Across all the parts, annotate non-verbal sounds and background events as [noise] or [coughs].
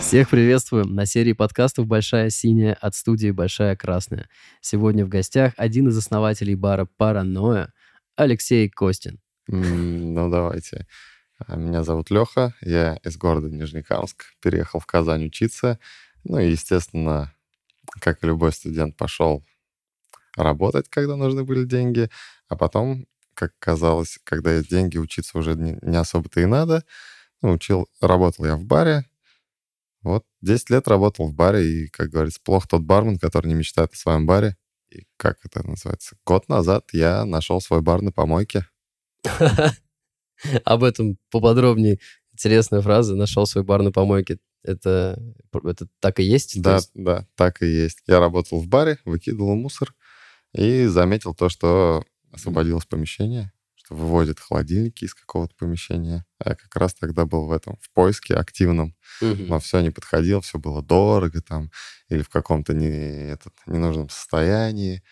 Всех приветствуем на серии подкастов «Большая синяя» от студии «Большая красная». Сегодня в гостях один из основателей бара «Паранойя» Алексей Костин. Ну, давайте. А, меня зовут Леха, я из города Нижнекамск, переехал в Казань учиться. Ну и, естественно, как и любой студент, пошел работать, когда нужны были деньги. А потом, как казалось, когда есть деньги, учиться уже не, не особо-то и надо. Ну, учил, работал я в баре, вот 10 лет работал в баре, и, как говорится, плохо тот бармен, который не мечтает о своем баре. И как это называется? Год назад я нашел свой бар на помойке. Об этом поподробнее. Интересная фраза. Нашел свой бар на помойке. Это, это так и есть? Да, есть? да, так и есть. Я работал в баре, выкидывал мусор и заметил то, что освободилось помещение что выводит холодильники из какого-то помещения. А я как раз тогда был в этом, в поиске активном. Угу. Но все не подходило, все было дорого там, или в каком-то не, этот, ненужном состоянии.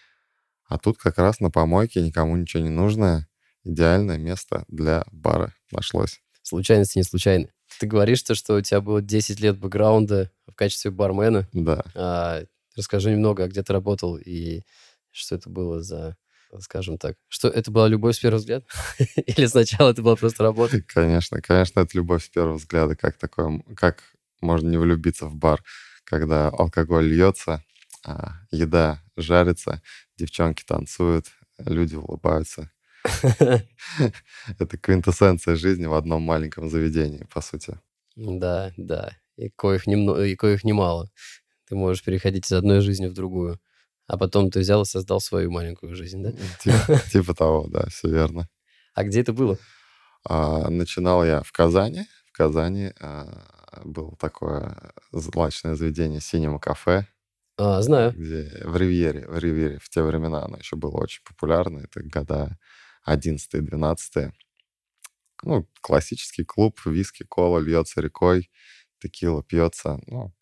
А тут как раз на помойке никому ничего не нужное. Идеальное место для бара нашлось. Случайности не случайны. Ты говоришь, то, что у тебя было 10 лет бэкграунда в качестве бармена. Да. А, расскажи немного, а где ты работал и что это было за скажем так. Что это была любовь с первого взгляда? [laughs] Или сначала это была просто работа? Конечно, конечно, это любовь с первого взгляда. Как такое, как можно не влюбиться в бар, когда алкоголь льется, а еда жарится, девчонки танцуют, люди улыбаются. [laughs] Это квинтэссенция жизни в одном маленьком заведении, по сути. Да, да. И коих, немного, и коих немало. Ты можешь переходить из одной жизни в другую. А потом ты взял и создал свою маленькую жизнь, да? Типа, [laughs] типа того, да, все верно. А где это было? А, начинал я в Казани. В Казани а, было такое злачное заведение «Синема кафе». А, знаю. Где, в Ривьере. В Ривьере в те времена оно еще было очень популярно. Это года 11-12. Ну, классический клуб, виски, кола льется рекой, текила пьется. Ну,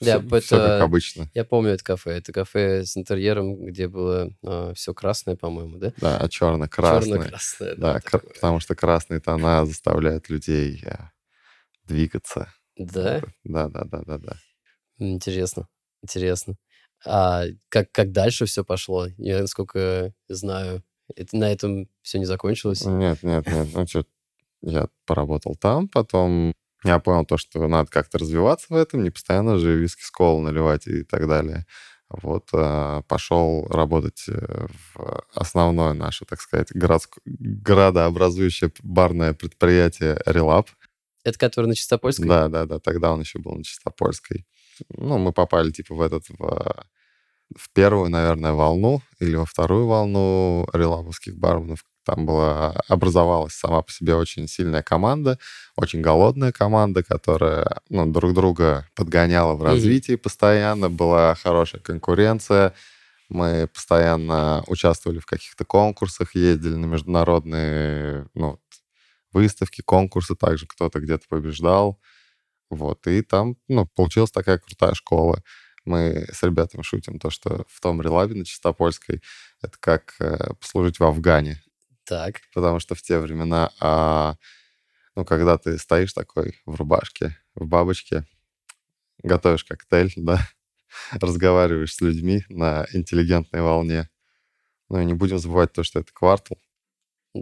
да, все, это, все как обычно. Я помню это кафе. Это кафе с интерьером, где было а, все красное, по-моему, да? Да, а черно-красное. Черно-красное, да. да кр- потому что красные тона заставляют людей а, двигаться. Да? Да, да, да, да, да. Интересно, интересно. А как, как дальше все пошло? Я, насколько знаю, это, на этом все не закончилось? Нет, нет, нет. Ну что, я поработал там, потом я понял то, что надо как-то развиваться в этом, не постоянно же виски с колы наливать и так далее. Вот, а, пошел работать э, в основное наше, так сказать, городско- градообразующее барное предприятие «Релап». Это который на Чистопольской? Да, да, да, тогда он еще был на Чистопольской. Ну, мы попали, типа, в этот, в, в первую, наверное, волну или во вторую волну релаповских барменов, там была, образовалась сама по себе очень сильная команда, очень голодная команда, которая ну, друг друга подгоняла в развитии mm-hmm. постоянно, была хорошая конкуренция. Мы постоянно участвовали в каких-то конкурсах, ездили на международные ну, выставки, конкурсы, также кто-то где-то побеждал. Вот, и там, ну, получилась такая крутая школа. Мы с ребятами шутим то, что в том релабе на Чистопольской это как э, послужить в Афгане. Так. Потому что в те времена, а, ну, когда ты стоишь такой в рубашке, в бабочке, готовишь коктейль, [laughs] да, разговариваешь с людьми на интеллигентной волне. Ну и не будем забывать то, что это квартал.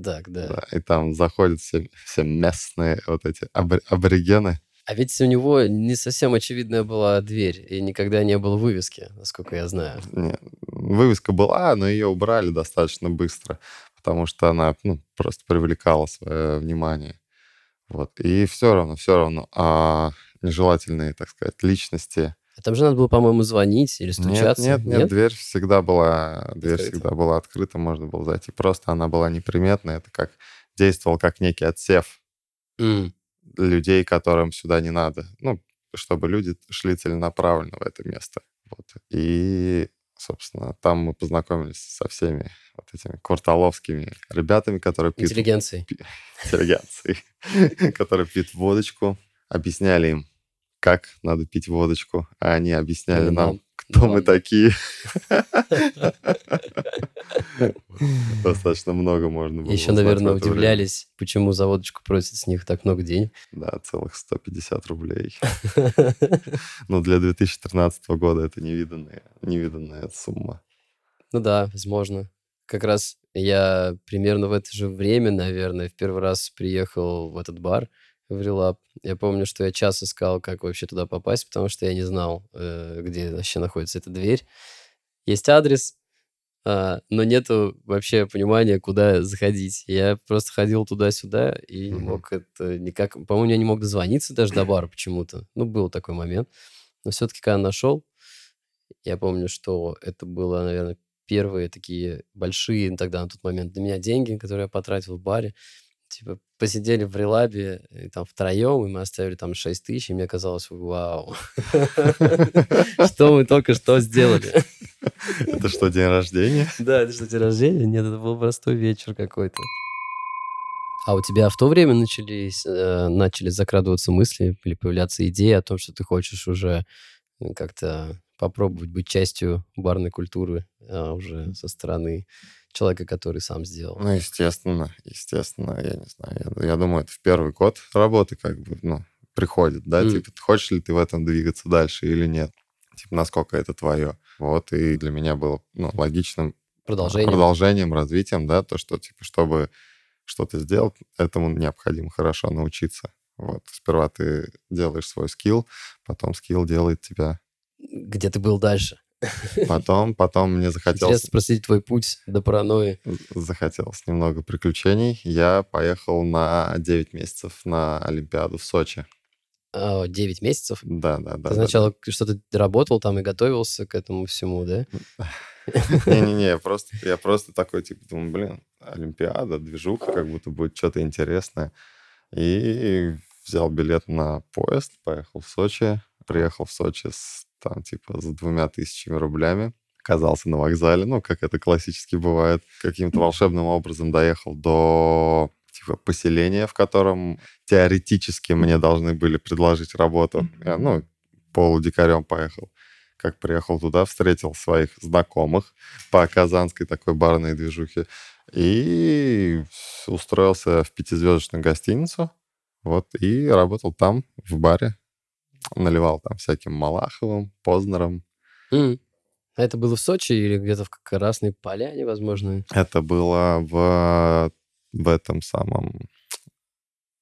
Так, да. да и там заходят все, все местные вот эти аборигены. А ведь у него не совсем очевидная была дверь, и никогда не было вывески, насколько я знаю. Нет, вывеска была, но ее убрали достаточно быстро потому что она ну, просто привлекала свое внимание. Вот. И все равно, все равно а нежелательные, так сказать, личности. А там же надо было, по-моему, звонить или стучаться. Нет, нет, нет, нет дверь всегда была, дверь открыта. всегда была открыта, можно было зайти. Просто она была неприметная, это как действовал как некий отсев mm. Людей, которым сюда не надо. Ну, чтобы люди шли целенаправленно в это место. Вот. И собственно, там мы познакомились со всеми вот этими кварталовскими ребятами, которые пьют... Интеллигенцией. Интеллигенцией. [laughs] которые пьют водочку. Объясняли им, как надо пить водочку, а они объясняли нам, кто мы такие. [laughs] достаточно много можно было Еще, наверное, удивлялись, почему за водочку просят с них так много денег. Да, целых 150 рублей. [laughs] Ну, для 2013 года это невиданная, невиданная сумма. Ну да, возможно. Как раз я примерно в это же время, наверное, в первый раз приехал в этот бар, в Релап. Я помню, что я час искал, как вообще туда попасть, потому что я не знал, э, где вообще находится эта дверь. Есть адрес, а, но нету вообще понимания, куда заходить. Я просто ходил туда-сюда и не мог это никак... По-моему, я не мог дозвониться даже до бара почему-то. Ну, был такой момент. Но все-таки, когда нашел, я помню, что это было, наверное, первые такие большие тогда на тот момент для меня деньги, которые я потратил в баре. Типа посидели в релабе и там втроем, и мы оставили там 6 тысяч, и мне казалось, вау, [laughs] что мы только что сделали. Это что, день рождения? [laughs] Да, это что, день рождения? Нет, это был простой вечер какой-то. А у тебя в то время начались, э, начали закрадываться мысли или появляться идеи о том, что ты хочешь уже э, как-то попробовать быть частью барной культуры а, уже со стороны человека, который сам сделал? Ну, естественно, естественно, я не знаю. Я, я думаю, это в первый год работы как бы, ну, приходит, да, М. типа, хочешь ли ты в этом двигаться дальше или нет. Типа, насколько это твое. Вот, и для меня было, ну, логичным Продолжение? продолжением, развитием, да, то, что, типа, чтобы что-то сделать, этому необходимо хорошо научиться. Вот, сперва ты делаешь свой скилл, потом скилл делает тебя. Где ты был дальше? [laughs] Потом, потом мне Интересно захотелось, спросить твой путь до паранойи. захотелось немного приключений. Я поехал на 9 месяцев на Олимпиаду в Сочи. А, 9 месяцев? Да, да, да. Ты да, сначала что-то работал там и готовился к этому всему, да? да. [laughs] Не-не-не, я просто, я просто такой, типа, думаю, блин, Олимпиада, движуха, как будто будет что-то интересное. И взял билет на поезд, поехал в Сочи. Приехал в Сочи с, там, типа, с двумя тысячами рублями. Оказался на вокзале, ну, как это классически бывает. Каким-то волшебным образом доехал до типа поселения, в котором теоретически мне должны были предложить работу. Я, ну, полудикарем поехал. Как приехал туда, встретил своих знакомых по казанской такой барной движухе и устроился в пятизвездочную гостиницу. Вот, и работал там, в баре. Наливал там всяким Малаховым, Познером. А это было в Сочи или где-то в Красной Поляне, возможно? Это было в, в этом самом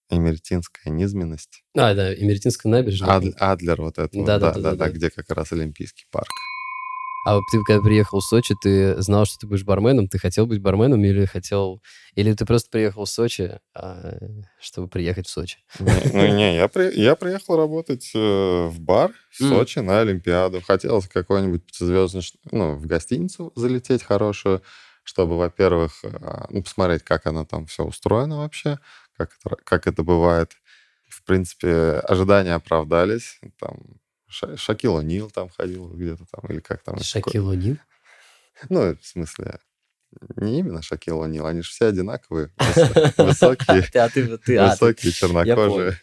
Эмертинская низменность. А, да, Эмеретинская набережная. Ад- Адлер вот это. вот, Да-да-да-да-да. да, где как раз Олимпийский парк. А вот ты, когда приехал в Сочи, ты знал, что ты будешь барменом? Ты хотел быть барменом или хотел... Или ты просто приехал в Сочи, а, чтобы приехать в Сочи? Не, Ну не, я, при- я приехал работать э, в бар в. Сочи на Олимпиаду. Хотелось какой-нибудь пятизвездочный, ну, в гостиницу залететь хорошую, чтобы, во-первых, а, ну, посмотреть, как она там все устроено вообще, как это, как это бывает. В принципе, ожидания оправдались. Там Шакил О'Нил там ходил где-то там, или как там. Шакил О'Нил? Ну, в смысле, не именно Шакил О'Нил, они же все одинаковые, выс- [laughs] высокие, А а, высокие, чернокожие.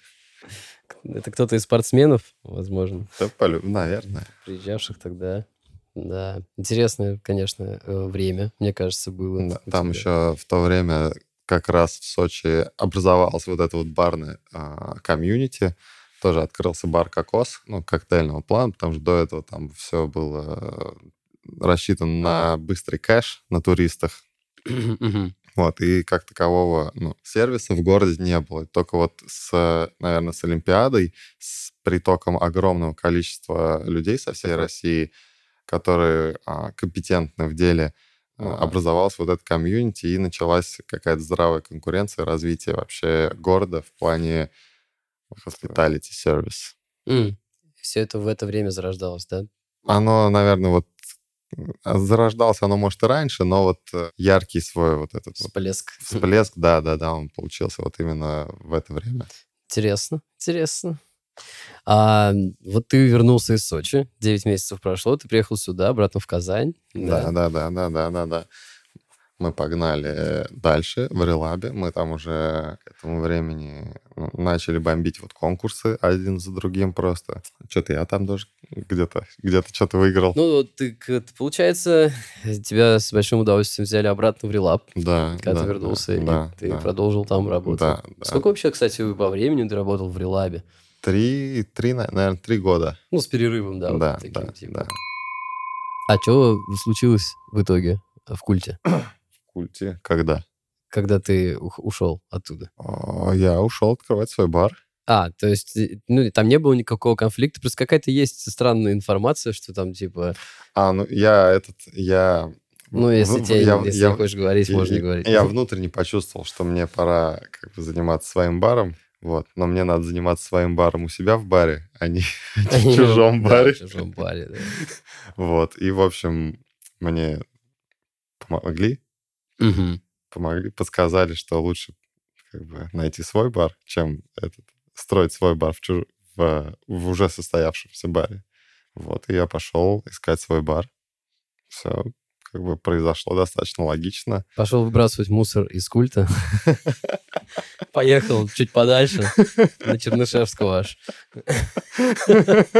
Это кто-то из спортсменов, возможно, Да, наверное. приезжавших тогда. Да, интересное, конечно, э, время, мне кажется, было. Да, Там еще в то время как раз в Сочи образовалась вот эта вот барная комьюнити. Тоже открылся бар «Кокос», ну, коктейльного плана, потому что до этого там все было э, рассчитано на быстрый кэш, на туристах. Вот, и как такового ну, сервиса в городе не было. Только вот с, наверное, с Олимпиадой, с притоком огромного количества людей со всей. России, которые а, компетентны в деле, а, образовалась вот эта комьюнити, и началась какая-то здравая конкуренция, развитие вообще города в плане hospitality service. Все это в это время зарождалось, да? Оно, наверное, вот а, зарождалось оно, может, и раньше, но вот э, яркий свой вот этот вот Всплеск. всплеск, да, да, да, он получился вот именно в это время. Интересно, интересно. А вот ты вернулся из Сочи, 9 месяцев прошло, ты приехал сюда, обратно в Казань. Да, да, да, да, да, да, да. Мы погнали дальше в Релабе. Мы там уже к этому времени ну, начали бомбить вот конкурсы один за другим просто. Что-то я там тоже где-то где что-то выиграл. Ну, ты, получается, [laughs] тебя с большим удовольствием взяли обратно в Релаб. Да. Когда да, ты вернулся, да, и да, ты да. продолжил там работать. Да, да. Сколько вообще, кстати, по времени ты работал в Релабе? Три, три, наверное, три года. Ну, с перерывом, да. вот Да, таким, да, типа. да. А что случилось в итоге в культе, [clears throat] культе. Когда? когда ты ушел оттуда? О, Я ушел открывать свой бар. А, то есть, э, ну, там не было никакого конфликта, просто какая-то есть странная информация, что там, типа, А, ну я этот, я... ну, если в- тебе, я- если я- хочешь говорить, можно и- говорить. Я внутренне почувствовал, что мне пора как бы заниматься своим баром. Вот. Но мне надо заниматься своим баром у себя в баре, а не [laughs] в чужом баре. в чужом баре, да. [laughs] Вот. И, в общем, мне помогли, Мгм. помогли, подсказали, что лучше как бы найти свой бар, чем этот, строить свой бар в, чуж- в, в уже состоявшемся баре. Вот. И я пошел искать свой бар. Все как бы произошло достаточно логично. Пошел выбрасывать мусор из культа. [laughs] Поехал чуть подальше, на Чернышевского аж. [laughs]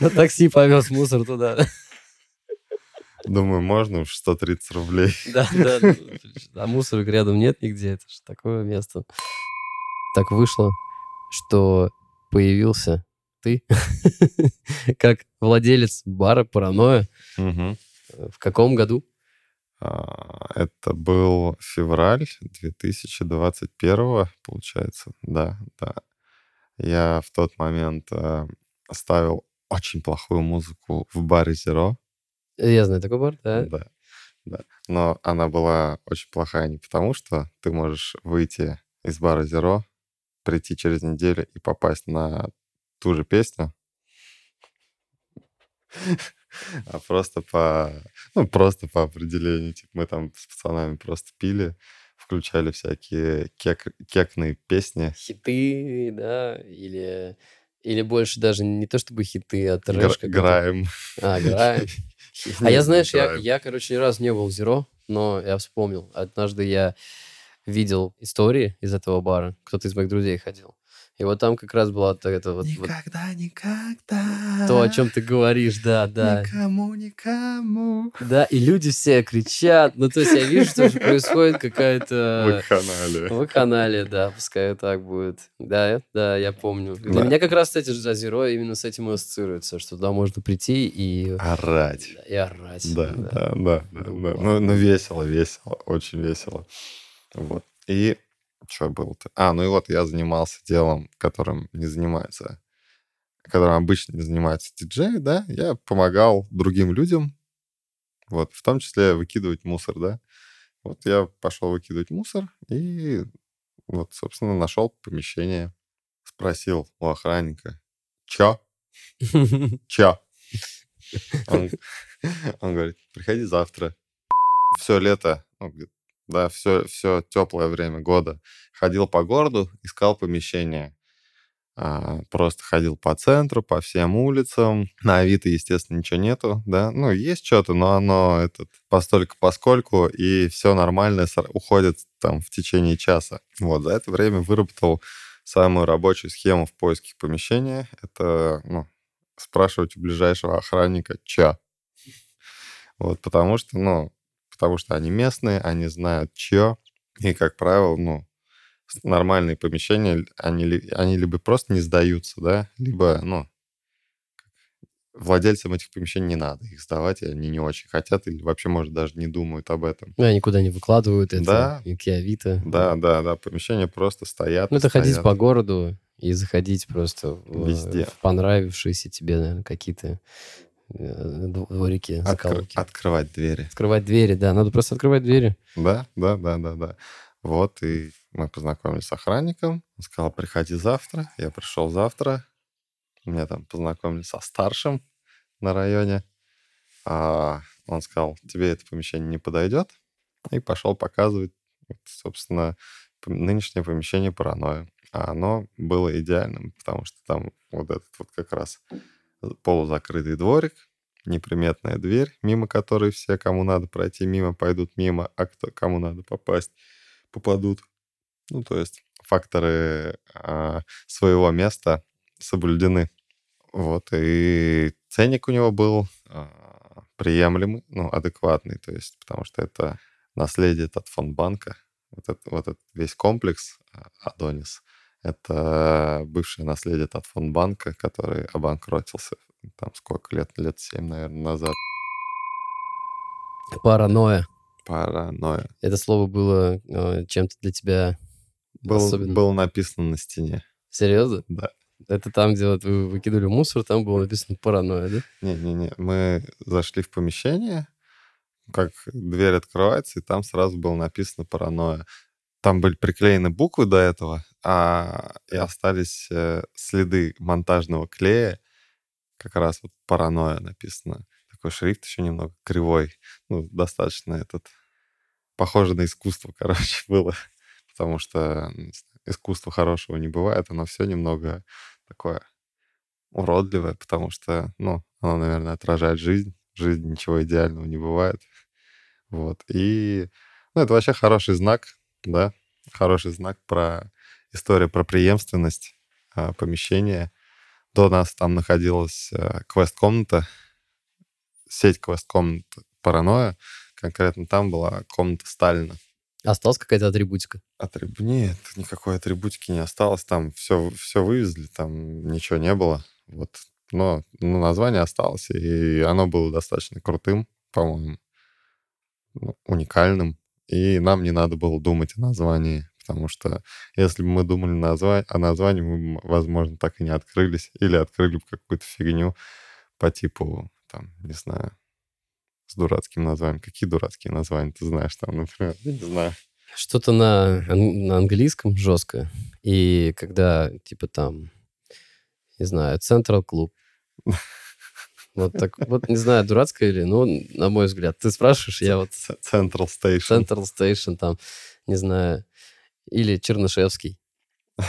На такси повез мусор туда. [laughs] Думаю, можно уж 130 рублей. [laughs] Да, да. А мусорок рядом нет нигде. Это же такое место. Так вышло, что появился ты [laughs] как владелец бара «Паранойя». Мгм. В каком году? А, Это был февраль 2021, получается. Да, да. Я в тот момент э, ставил очень плохую музыку в баре Zero. Я знаю такой бар, да? Да, да. Но она была очень плохая не потому, что ты можешь выйти из бара Zero, прийти через неделю и попасть на ту же песню, [laughs] а просто по, ну, просто по определению. Типа мы там с пацанами просто пили, включали всякие кек, кекные песни. Хиты, да, или... Или больше даже не то чтобы хиты, а трэш. Гра- какой-то. Граем. А, граем. А я, знаешь, я, я, короче, ни разу не был в Зеро, но я вспомнил. Однажды я видел истории из этого бара. Кто-то из моих друзей ходил. И вот там как раз была это вот, вот Никогда, никогда. то, о чем ты говоришь, да, да. Никому, никому. Да, и люди все кричат. Ну, то есть я вижу, что же происходит какая-то... Вакханалия. Вакханалия, да, пускай так будет. Да, да, я помню. Для Да. меня как раз, кстати, за Зеро именно с этим и ассоциируется, что туда можно прийти и, Орать. и орать. Да, да, да, да, да. Ну, Ну, ну, весело, весело, очень весело. Вот. И что было-то? А, ну и вот я занимался делом, которым не занимается, которым обычно не занимается диджей, да, я помогал другим людям, вот, в том числе выкидывать мусор, да. Вот я пошел выкидывать мусор и вот, собственно, нашел помещение, спросил у охранника, чё? [laughs] Чё? Он, он говорит, приходи завтра. Все лето, ну, да, все, все теплое время года ходил по городу, искал помещение. А, просто ходил по центру, по всем улицам. На Авито, естественно, ничего нету, да. Ну, есть что-то, но оно этот постольку поскольку, и все нормально уходит там в течение часа. Вот, за это время выработал самую рабочую схему в поиске помещения. Это, ну, спрашивать у ближайшего охранника, чё. Вот, потому что, ну, потому что они местные, они знают, чё. И, как правило, ну, нормальные помещения, они, они либо просто не сдаются, да, либо, ну, владельцам этих помещений не надо их сдавать, и они не очень хотят или вообще, может, даже не думают об этом. Ну, они никуда не выкладывают это. Да. Никакие Авито. Да, да, да, помещения просто стоят. Ну, это ходить по городу и заходить просто Везде. в понравившиеся тебе, наверное, какие-то дворики, Откры- закоулки. Открывать двери. Открывать двери, да. Надо просто открывать двери. Да, да, да, да, да. Вот, и мы познакомились с охранником. Он сказал, приходи завтра. Я пришел завтра. Меня там познакомили со старшим на районе. А он сказал, тебе это помещение не подойдет. И пошел показывать, собственно, нынешнее помещение паранойя. А оно было идеальным, потому что там вот этот вот как раз полузакрытый дворик, неприметная дверь, мимо которой все, кому надо пройти мимо, пойдут мимо, а кто, кому надо попасть, попадут. Ну, то есть факторы э, своего места соблюдены. Вот, и ценник у него был э, приемлемый, ну, адекватный, то есть, потому что это наследие от фондбанка, вот, это, вот этот весь комплекс а, Адонис, это бывшее наследие от фондбанка, который обанкротился там сколько лет, лет семь, наверное, назад. Паранойя. Паранойя. Это слово было э, чем-то для тебя был, особенным? Было написано на стене. Серьезно? Да. Это там, где вот вы выкидывали мусор, там было написано паранойя, да? Не-не-не, мы зашли в помещение, как дверь открывается, и там сразу было написано паранойя. Там были приклеены буквы до этого, а и остались э, следы монтажного клея, как раз вот паранойя написано. Такой шрифт еще немного кривой. Ну, достаточно этот... Похоже на искусство, [laughs] короче, было. Потому что искусства хорошего не бывает. Оно все немного такое уродливое, потому что, ну, оно, наверное, отражает жизнь. В жизни ничего идеального не бывает. Вот. И, ну, это вообще хороший знак, да, хороший знак про историю про преемственность а, помещения до нас там находилась э, квест-комната, сеть квест-комнат «Паранойя». Конкретно там была комната Сталина. Осталась какая-то атрибутика? Атриб... Нет, никакой атрибутики не осталось. Там все, все вывезли, там ничего не было. Вот. Но ну, название осталось, и оно было достаточно крутым, по-моему, ну, уникальным. И нам не надо было думать о названии потому что если бы мы думали назва... о названии, мы, возможно, так и не открылись, или открыли бы какую-то фигню по типу, там, не знаю, с дурацким названием. Какие дурацкие названия ты знаешь там, например? Я не знаю. Что-то на, на английском жестко. И когда, типа, там, не знаю, Central Club. Вот так, вот не знаю, дурацкое или, ну, на мой взгляд. Ты спрашиваешь, я вот... Central Station. Central Station, там, не знаю, или Чернышевский. [laughs]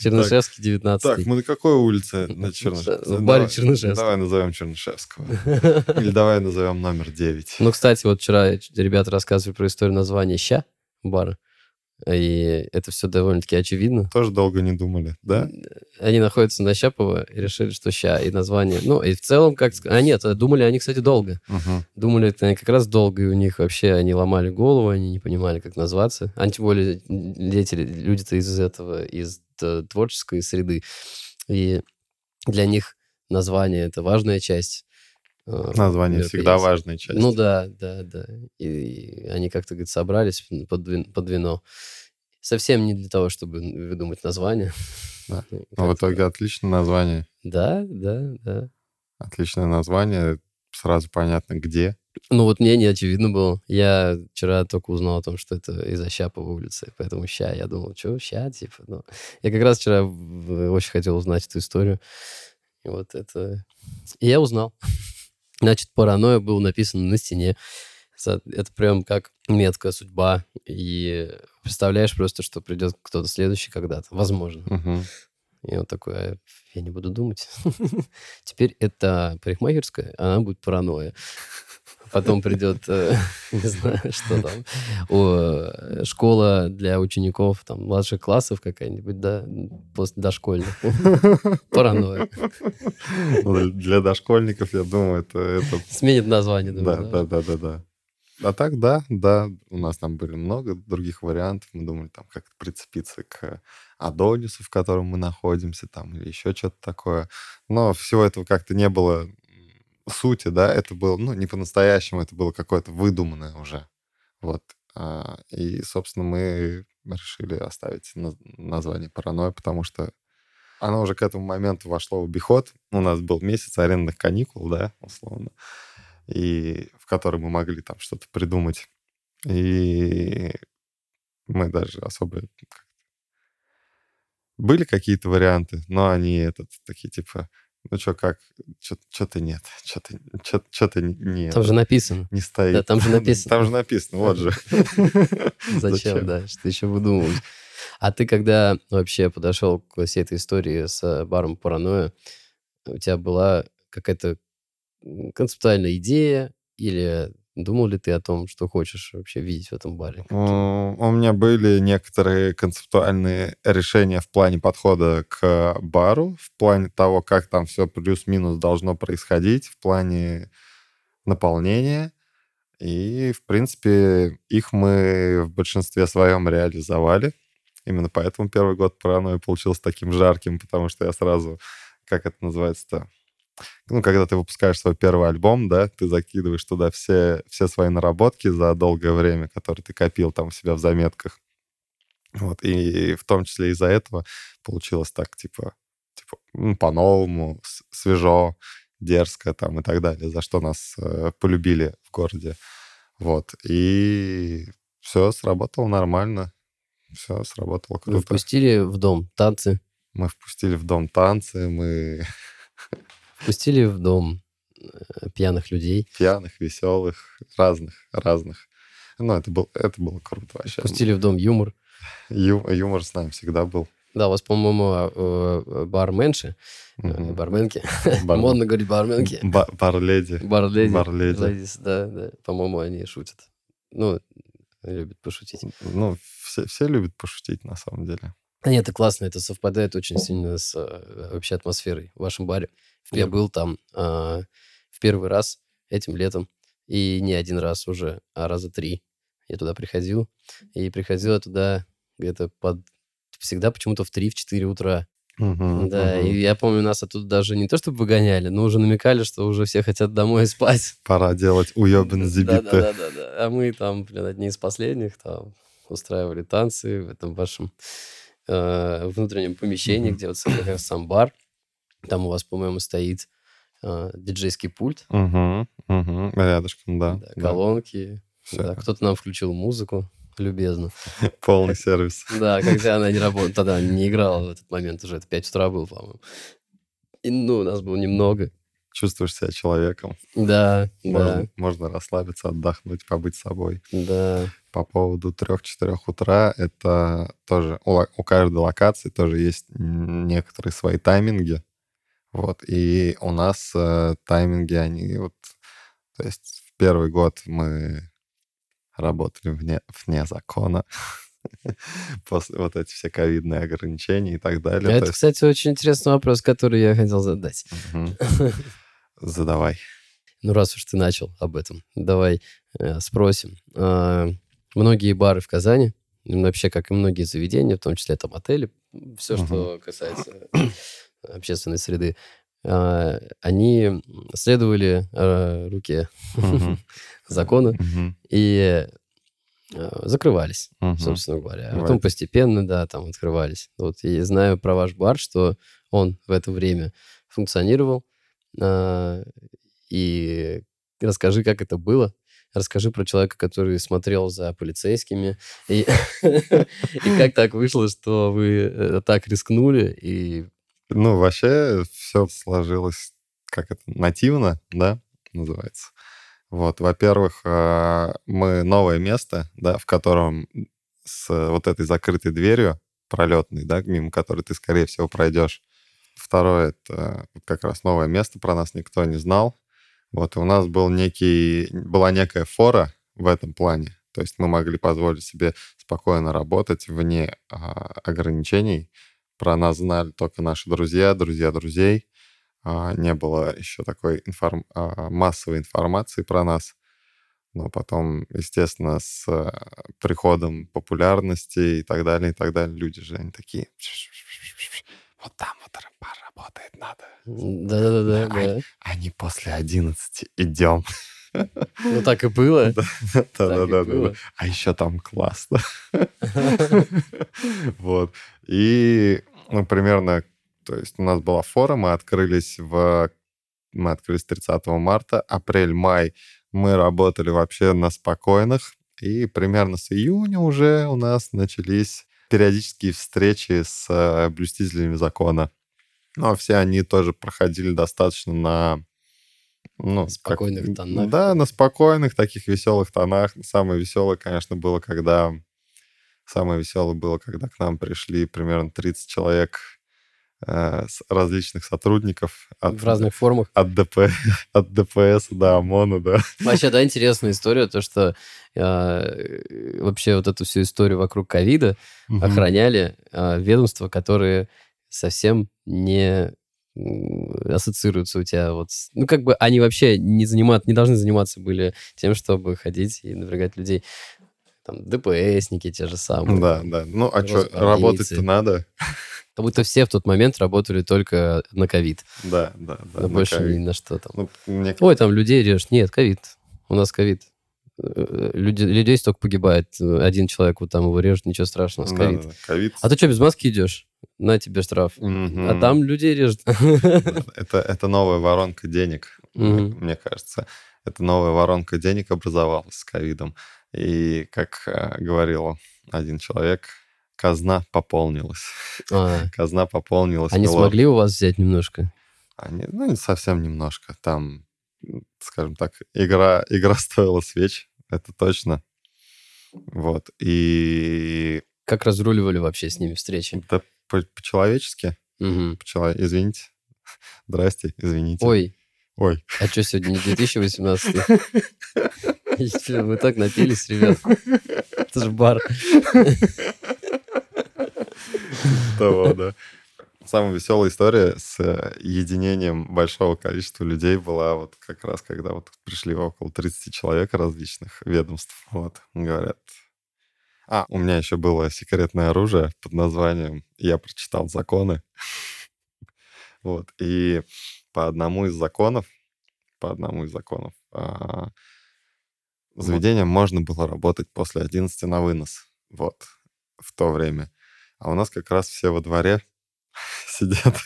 Чернышевский, 19 Так, мы на какой улице? На Чернышевском. В баре Чернышевского. Давай назовем Чернышевского. [laughs] Или давай назовем номер 9. Ну, кстати, вот вчера ребята рассказывали про историю названия «Ща» бара. И это все довольно-таки очевидно. Тоже долго не думали, да? Они находятся на Щапова и решили, что ща, и название. Ну, и в целом, как. А нет, думали они, кстати, долго. Угу. Думали это они как раз долго, и у них вообще они ломали голову, они не понимали, как назваться. А тем более дети, люди-то из этого, из творческой среды. И для них название — это важная часть э, Название всегда важная часть. Ну да, да, да. И они как-то, говорит, собрались под, под вино. Совсем не для того, чтобы выдумать название. Да. [laughs] Но в итоге отличное название. Да, да, да. Отличное название. Сразу понятно, где. Ну вот мне не очевидно было. Я вчера только узнал о том, что это из-за Щапова улицы, поэтому ща. Я думал, что ща, типа. Ну. Я как раз вчера очень хотел узнать эту историю. И вот это... И я узнал. [laughs] Значит, паранойя был написан на стене. Это прям как меткая судьба. И представляешь просто, что придет кто-то следующий когда-то. Возможно. Угу. И вот такое, я не буду думать. [laughs] Теперь это парикмахерская, она будет паранойя. Потом придет, э, [laughs] не знаю, что там, э, школа для учеников там младших классов какая-нибудь, да, после дошкольных. [laughs] Паранойя. Ну, для дошкольников, я думаю, это... это... Сменит название, думаю, да? Да, да, да, да. А так, да, да, у нас там были много других вариантов. Мы думали, там, как прицепиться к Адонису, в котором мы находимся, там, или еще что-то такое. Но всего этого как-то не было сути, да, это было, ну, не по-настоящему, это было какое-то выдуманное уже. Вот. А, и, собственно, мы решили оставить название «Паранойя», потому что оно уже к этому моменту вошло в обиход. У нас был месяц арендных каникул, да, условно и в которой мы могли там что-то придумать. И мы даже особо... Были какие-то варианты, но они этот, такие типа, ну что, как, что-то нет, что-то что нет. Там же написано. Не стоит. Да, там же [laughs] написано. Там же написано, вот же. [laughs] [laughs] Зачем, да, что еще выдумывать. А ты когда вообще подошел к всей этой истории с баром паранойя, у тебя была какая-то концептуальная идея или думал ли ты о том, что хочешь вообще видеть в этом баре? У меня были некоторые концептуальные решения в плане подхода к бару, в плане того, как там все плюс-минус должно происходить, в плане наполнения. И, в принципе, их мы в большинстве своем реализовали. Именно поэтому первый год паранойи получился таким жарким, потому что я сразу, как это называется-то, ну, когда ты выпускаешь свой первый альбом, да, ты закидываешь туда все, все свои наработки за долгое время, которые ты копил там у себя в заметках. Вот, и в том числе из-за этого получилось так, типа, типа ну, по-новому, свежо, дерзко там и так далее, за что нас э, полюбили в городе. Вот, и все сработало нормально, все сработало круто. Вы впустили в дом танцы? Мы впустили в дом танцы, мы [laughs] Пустили в дом э, пьяных людей. Пьяных, веселых, разных, разных. Ну, это, был, это было круто вообще. Пустили в дом юмор. Ю, юмор с нами всегда был. Да, у вас, по-моему, а, э, барменши, mm барменки. Бар... [laughs] Модно говорить барменки. Ба- барледи. Барледи. Барледи. Да, да. По-моему, они шутят. Ну, любят пошутить. Ну, все, все любят пошутить, на самом деле. Нет, это классно, это совпадает очень сильно с вообще атмосферой в вашем баре. Я был там э, в первый раз этим летом, и не один раз уже, а раза три. Я туда приходил, и приходил я туда где-то под... Всегда почему-то в 3-4 утра. Uh-huh, да, uh-huh. и я помню, нас оттуда даже не то чтобы выгоняли, но уже намекали, что уже все хотят домой [laughs] спать. Пора делать уебан забиты. Да, да, да, да. А мы там, блин, одни из последних там устраивали танцы в этом вашем э, внутреннем помещении, uh-huh. где вот раз сам бар. Там у вас, по-моему, стоит э, диджейский пульт. Угу, угу, рядышком, да. да колонки. Да, кто-то нам включил музыку любезно. [laughs] Полный сервис. Да, когда она не работала, тогда не играла в этот момент уже, это 5 утра было, по-моему. И, ну, у нас было немного. Чувствуешь себя человеком. Да, можно, да. Можно расслабиться, отдохнуть, побыть собой. Да. По поводу 3-4 утра, это тоже у, у каждой локации тоже есть некоторые свои тайминги. Вот, и у нас э, тайминги, они вот, то есть в первый год мы работали вне, вне закона, [laughs] после вот эти все ковидные ограничения и так далее. Это, есть... кстати, очень интересный вопрос, который я хотел задать. [laughs] Задавай. Ну, раз уж ты начал об этом, давай э, спросим. Э, многие бары в Казани, вообще, как и многие заведения, в том числе там отели, все, что касается [clears throat] общественной среды, а, они следовали а, руке [laughs] закона и а, закрывались, собственно говоря. А потом постепенно, да, там открывались. Вот и знаю про ваш бар, что он в это время функционировал. И расскажи, как это было. Расскажи про человека, который смотрел за полицейскими. И, [laughs] и как так вышло, что вы э, так рискнули и ну, вообще все сложилось как это, нативно, да, называется. Вот, во-первых, а, мы новое место, да, в котором с вот этой закрытой дверью пролетной, да, мимо которой ты, скорее всего, пройдешь. Второе, это как раз новое место, про нас никто не знал. Вот, и у нас был некий, была некая фора в этом плане. То есть мы могли позволить себе спокойно работать вне а, ограничений, про нас знали только наши друзья, друзья друзей. А, не было еще такой информ... а, массовой информации про нас. Но потом, естественно, с а, приходом популярности и так далее, и так далее, люди же, они такие, [sniffs] вот там вот работает надо. Да-да-да. да. Они после 11 идем. Ну, так и было. [laughs] Да-да-да. А еще там классно. [laughs] [laughs] Вот. И ну, примерно, то есть у нас была фора, мы открылись в... Мы открылись 30 марта, апрель-май мы работали вообще на спокойных, и примерно с июня уже у нас начались периодические встречи с э, блюстителями закона. Но все они тоже проходили достаточно на ну, спокойных как, тонах. Да, на спокойных, таких веселых тонах. Самое веселое, конечно, было, когда Самое веселое было, когда к нам пришли примерно 30 человек э, различных сотрудников. От, В разных формах. От, ДП, [laughs] от ДПС до ОМОНа, да. Вообще, да, интересная история, то, что э, вообще вот эту всю историю вокруг ковида Мгм. охраняли э, ведомства, которые совсем не ассоциируются у тебя вот... Ну, как бы они вообще не, занимат, не должны заниматься были тем, чтобы ходить и напрягать людей. Там ДПСники те же самые. Да, да. Ну, а что, работать-то надо? Как будто все в тот момент работали только на ковид. Да, да, да. на больше ни на что там. Ну, мне Ой, там людей режут. Нет, ковид. У нас ковид. Э, Люди, людей столько погибает. Один человек, вот там его режут, ничего страшного, с ковид. да, да. А ты что, без маски идешь? На тебе штраф. Мгм. А там людей режут. Это, это новая воронка денег, Мгм. мне кажется. Это новая воронка денег образовалась с ковидом. И, как э, говорил один человек, казна пополнилась. А, [laughs] Казна пополнилась. Они милорд. смогли у вас взять немножко? Они, ну, не совсем немножко. Там, скажем так, игра, игра [laughs] стоила свеч, это точно. Вот. И Как разруливали вообще с ними встречи? да, по- по-человечески, Мгм. по-чело- извините, [laughs] здрасте, извините. Ой, Ой. а что сегодня не 2018? Мы так напились, ребят. Это же бар. того, да. Самая веселая история с э, единением большого количества людей была вот как раз, когда вот пришли около 30 человек различных ведомств. Вот, говорят. А, у меня еще было секретное оружие под названием «Я прочитал законы». Вот, и по одному из законов, по одному из законов, заведением можно было работать после 11 на вынос. Вот, в то время. А у нас как раз все во дворе [laughs] сидят.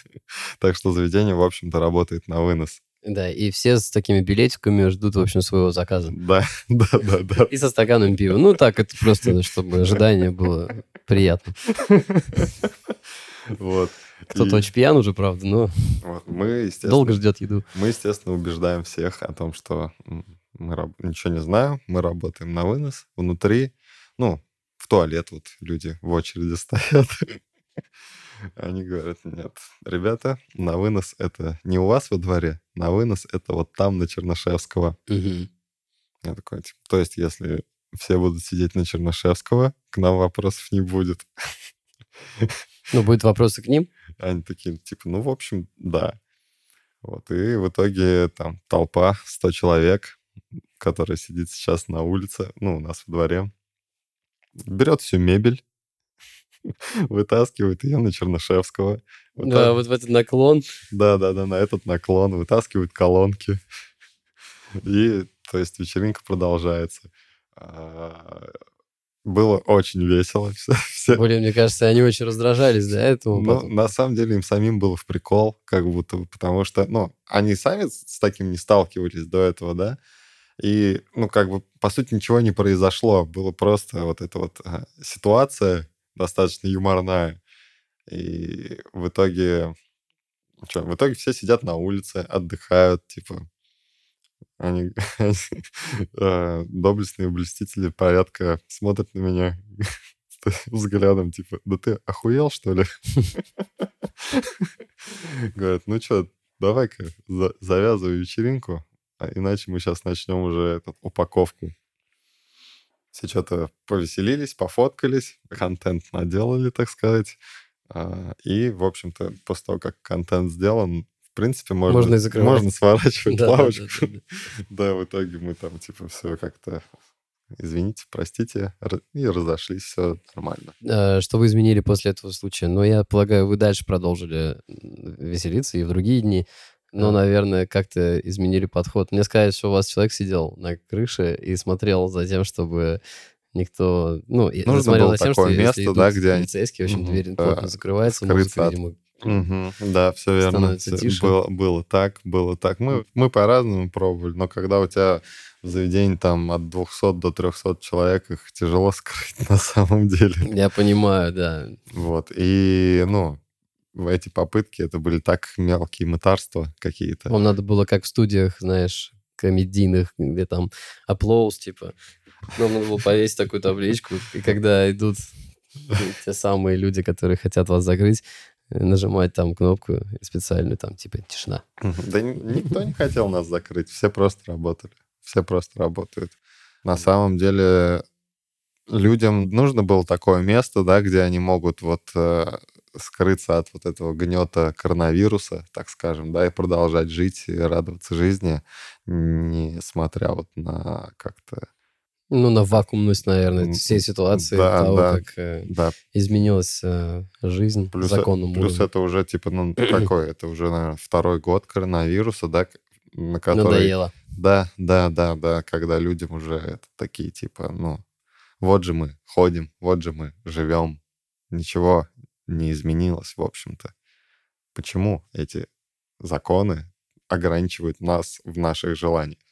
Так что заведение, в общем-то, работает на вынос. Да, и все с такими билетиками ждут, в общем, своего заказа. Да, [laughs] да, да, да. И со стаканом пива. Ну, так, это просто, чтобы ожидание было приятно. [laughs] Вот. Кто-то И очень пьян уже, правда, но вот мы, естественно, долго ждет еду. мы, естественно, убеждаем всех о том, что мы раб- ничего не знаем, мы работаем на вынос внутри. Ну, в туалет вот люди в очереди [laughs] стоят. Они говорят, нет, ребята, на вынос это не у вас во дворе, на вынос это вот там, на Чернышевского. Мгм. Я такой, типа, то есть, если все будут сидеть на Чернышевского, к нам вопросов не будет. Ну, будут вопросы к ним? Они такие, типа, ну, в общем, да. Вот, и в итоге там толпа, 100 человек, которая сидит сейчас на улице, ну, у нас в дворе, берет всю мебель, [laughs] вытаскивает ее на Чернышевского. Да, вот в этот наклон. Да, да, да, на этот наклон, вытаскивают колонки. И, то есть, вечеринка продолжается. А, Было очень весело. Все, [laughs] Блин, мне кажется, они очень раздражались до этого. Ну, потом. на самом деле им самим было в прикол, как будто бы, потому что, ну, они сами с таким не сталкивались до этого, да, и, ну, как бы, по сути, ничего не произошло, было просто вот эта вот а, ситуация достаточно юморная, и в итоге, что, в итоге все сидят на улице, отдыхают, типа, они, [laughs] э, доблестные блюстители порядка смотрят на меня [laughs] взглядом, типа, да ты охуел, что ли? [laughs] Говорят, ну что, давай-ка за- завязывай вечеринку, а иначе мы сейчас начнем уже этот, упаковку. Все что-то повеселились, пофоткались, контент наделали, так сказать. А, И, в общем-то, после того, как контент сделан, в принципе, можно, Можно закрывать. можно сворачивать [laughs] Да, лавочку. да, да, да. [laughs] Да, в итоге мы там, типа, все как-то, извините, простите, и разошлись, все нормально. Э, Что вы изменили после этого случая? Ну, я полагаю, вы дальше продолжили веселиться и в другие дни. Да. наверное, как-то изменили подход. Мне сказали, что у вас человек сидел на крыше и смотрел за тем, чтобы никто... Ну, Нужно смотрел за тем, такое что место, если да, где полицейские, в общем, Мгм, дверь да, плотно закрывается, скрыться музыка, видимо, Да, все верно. Тише. Было, было так, было так. Мы, мы по-разному пробовали, но когда у тебя в заведении там от 200 до 300 человек, их тяжело [laughs] скрыть на самом деле. Я понимаю, да. Вот. И, ну, эти попытки, это были так мелкие мытарства какие-то. Вам надо было как в студиях, знаешь, комедийных, где там аплоус, типа. Нам надо было повесить такую табличку, и когда идут те самые люди, которые хотят вас закрыть, нажимать там кнопку специальную, там, типа, тишина. Да никто не хотел нас закрыть, все просто работали. Все просто работают. На самом деле людям нужно было такое место, да, где они могут вот э, скрыться от вот этого гнета коронавируса, так скажем, да, и продолжать жить и радоваться жизни, несмотря вот на как-то ну, на вакуумность, наверное, всей ситуации, да, того, да, как э, да. изменилась э, жизнь плюс, законным Плюс уровнем. это уже, типа, ну, [clears throat] такой, это уже, наверное, второй год коронавируса, да, на который... Надоело. Да, да, да, да, когда людям уже это такие, типа, ну, вот же мы ходим, вот же мы живем, ничего не изменилось, в общем-то. Почему эти законы ограничивают нас в наших желаниях?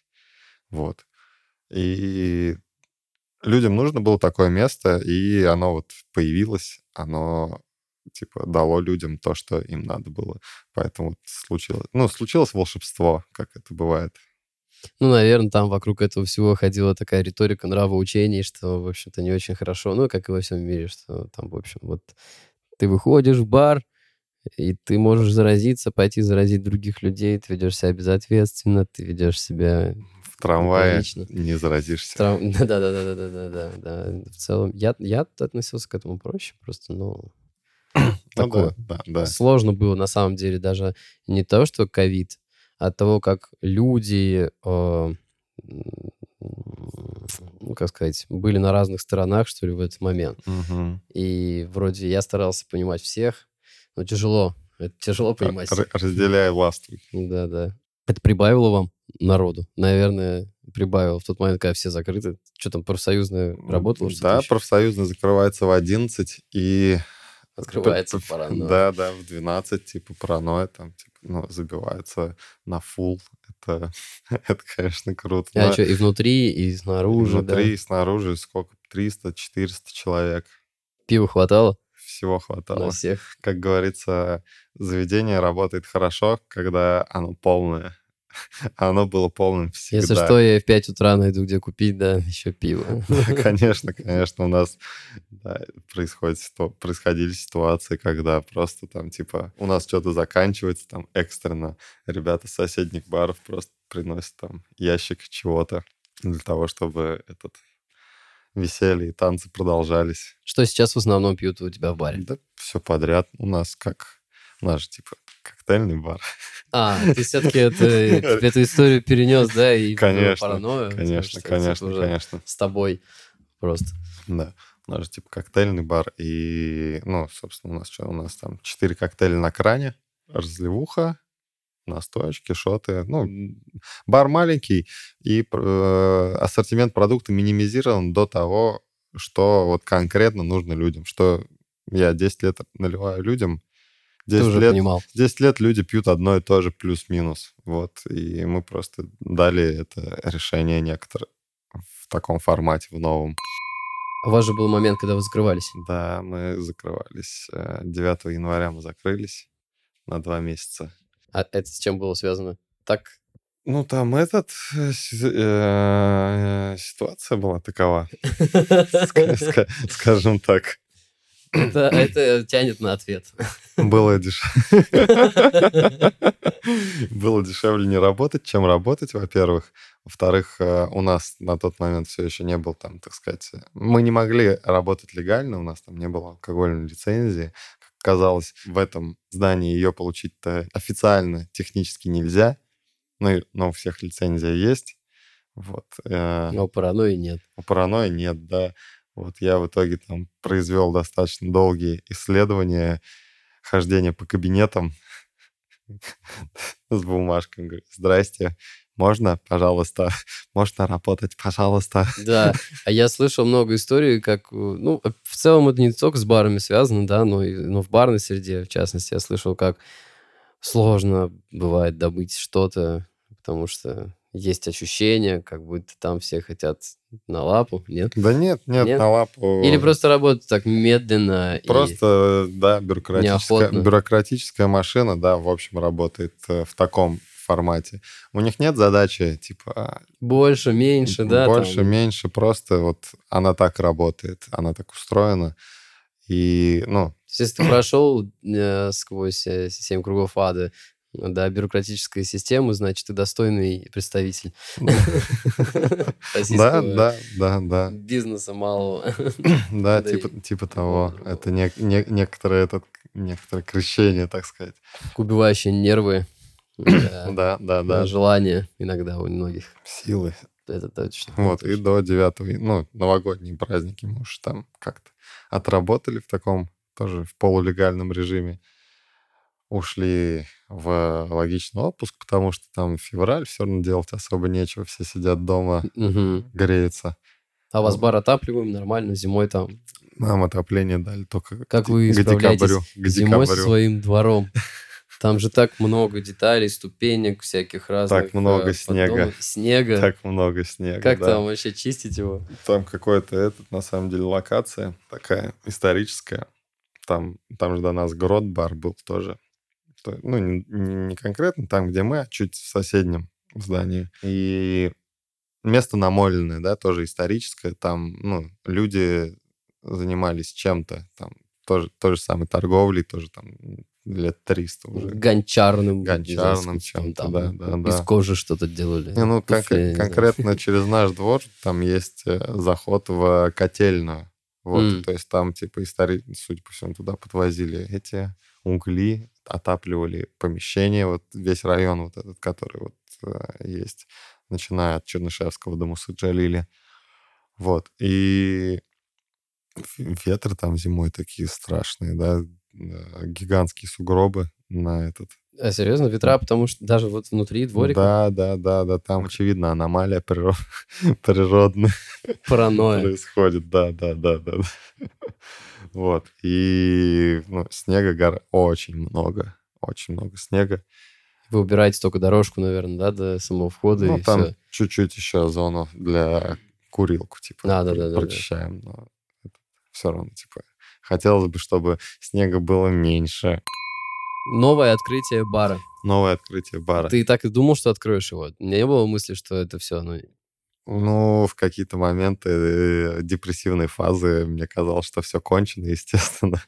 Вот. И людям нужно было такое место, и оно вот появилось, оно типа дало людям то, что им надо было. Поэтому вот случилось, ну, случилось волшебство, как это бывает. Ну, наверное, там вокруг этого всего ходила такая риторика нравоучений, что, в общем-то, не очень хорошо. Ну, как и во всем мире, что там, в общем, вот ты выходишь в бар, и ты можешь заразиться, пойти заразить других людей, ты ведешь себя безответственно, ты ведешь себя трамвае Логично. не заразишься. Трам... [laughs] Да-да-да-да-да-да. В целом, я, я относился к этому проще, просто, ну, [coughs] такое. Ну, да, да, да. Сложно было, на самом деле, даже не то, что ковид, а того, как люди, э, ну, как сказать, были на разных сторонах, что ли, в этот момент. Угу. И вроде я старался понимать всех, но тяжело. Это тяжело понимать. Разделяй властвуй. Да-да. Это прибавило вам народу. Наверное, прибавило в тот момент, когда все закрыты. Что там, профсоюзная работала? Да, еще? профсоюзная закрывается в 11 и... Открывается паранойя. Да, да, в 12, типа, паранойя там, типа, ну, забивается на фул. Это, [laughs] это конечно, круто. А да. что, и внутри, и снаружи, и Внутри, да? и снаружи сколько? 300-400 человек. Пива хватало? Всего хватало. На всех. Как говорится, заведение работает хорошо, когда оно полное. [laughs] оно было полным всегда. Если что, я в 5 утра найду, где купить, да, [laughs] еще пиво. [laughs] Конечно, конечно, у нас да, происходит, происходили ситуации, когда просто там, типа, у нас что-то заканчивается, там, экстренно. Ребята с соседних баров просто приносят там ящик чего-то для того, чтобы этот веселье и танцы продолжались. Что сейчас в основном пьют у тебя в баре? Да все подряд. У нас как... Же, типа, коктейльный бар. А, ты все-таки [laughs] это, эту историю перенес, да, и конечно, паранойю? Конечно, что, конечно, типа, конечно. С тобой просто. Да. У нас же типа коктейльный бар, и, ну, собственно, у нас что? У нас там четыре коктейля на кране, разливуха, настоечки, шоты. Ну, бар маленький, и э, ассортимент продукта минимизирован до того, что вот конкретно нужно людям, что я 10 лет наливаю людям, 10 уже лет, понимал. 10 лет люди пьют одно и то же плюс-минус. Вот. И мы просто дали это решение некоторое в таком формате, в новом. У вас же был момент, когда вы закрывались. Да, мы закрывались. 9 э, января мы закрылись на два месяца. А это с чем было связано? Так? Ну, там этот... Э, э, ситуация была такова. [laughs] Скажем так. Это, это тянет на ответ. Было дешевле. Было дешевле не работать, чем работать, во-первых. Во-вторых, э, у нас на тот момент все еще не был там, так сказать... Мы не могли работать легально, у нас там не было алкогольной лицензии. Как казалось, в этом здании ее получить-то официально технически нельзя. Ну, но у всех лицензия есть. Вот. Э, но у паранойи нет. У паранойи нет, да. Вот я в итоге там произвел достаточно долгие исследования, хождения по кабинетам с бумажкой. Говорю, здрасте, можно, пожалуйста, можно работать, пожалуйста. Да, а я слышал много историй, как, ну, в целом это не только с барами связано, да, но, и, но в барной среде, в частности, я слышал, как сложно бывает добыть что-то, потому что есть ощущение, как будто там все хотят на лапу, нет? Да нет, нет, нет? на лапу. Или просто работают так медленно. Просто, и да, бюрократическая, бюрократическая машина, да, в общем, работает э, в таком формате. У них нет задачи, типа... Больше, меньше, да? Больше, там... меньше, просто вот она так работает, она так устроена. И, ну, То есть, если ты прошел э, сквозь э, семь кругов ада до бюрократической системы, значит, ты достойный представитель да, [laughs] да, да, да. бизнеса малого. [coughs] Да, Да типа, типа того. Это не, не- некоторое, некоторое крещение, так сказать. Убивающие нервы, [coughs] да, Да, да, да. желание иногда у многих. Силы. Это точно. Вот, и до 9 ну, новогодние праздники мы уж там как-то отработали в таком тоже в полулегальном режиме. Ушли в логичный отпуск, потому что там февраль, все равно делать особо нечего, все сидят дома, Мгм. греются. А вас бар отапливаем нормально зимой там? Нам отопление дали только Как к, вы к справляетесь декабрю. К зимой со своим двором? [laughs] Там же так много деталей, ступенек всяких разных. много э, снега. Снега. Так много снега. Как да. там вообще чистить его? Там какой-то этот, на самом деле, локация такая историческая. Там, там же до нас Грот-бар был тоже. Ну, не, не конкретно там, где мы, а чуть в соседнем здании. И место намоленное, да, тоже историческое. Там, ну, люди занимались чем-то. Там тоже, той же самой торговлей, тоже там лет 300 уже. Гончарным. знаю, Гончарным чем-то, там, да, да, Из да. кожи что-то делали. Не, ну, туфли, я не знаю. конкретно через наш двор там есть э, заход в котельную. Вот, М. то есть там, типа, истори... судя по всему, туда подвозили эти угли, отапливали помещение, вот весь район вот этот, который вот э, есть, начиная от Чернышевского до Мусаджалили. Вот, и ветры там зимой такие страшные, да, э, гигантские сугробы на этот А серьезно, ветра, потому что даже вот внутри дворика да, да, да, да, там, очевидно, аномалия приро- [laughs] природная паранойя. происходит, да, да, да, да. Вот, и ну, снега гор очень много, очень много снега. Вы убираете только дорожку, наверное, да, до самого входа Ну, и там все. чуть-чуть еще зону для курилку, типа, А, да, да, да, да. прочищаем, но все равно, типа, хотелось бы, чтобы снега было меньше. Новое открытие бара. Новое открытие бара. Ты так и думал, что откроешь его? Не было мысли, что это все, ну, Ну, в какие-то моменты э, депрессивной фазы мне казалось, что все кончено, [laughs] естественно.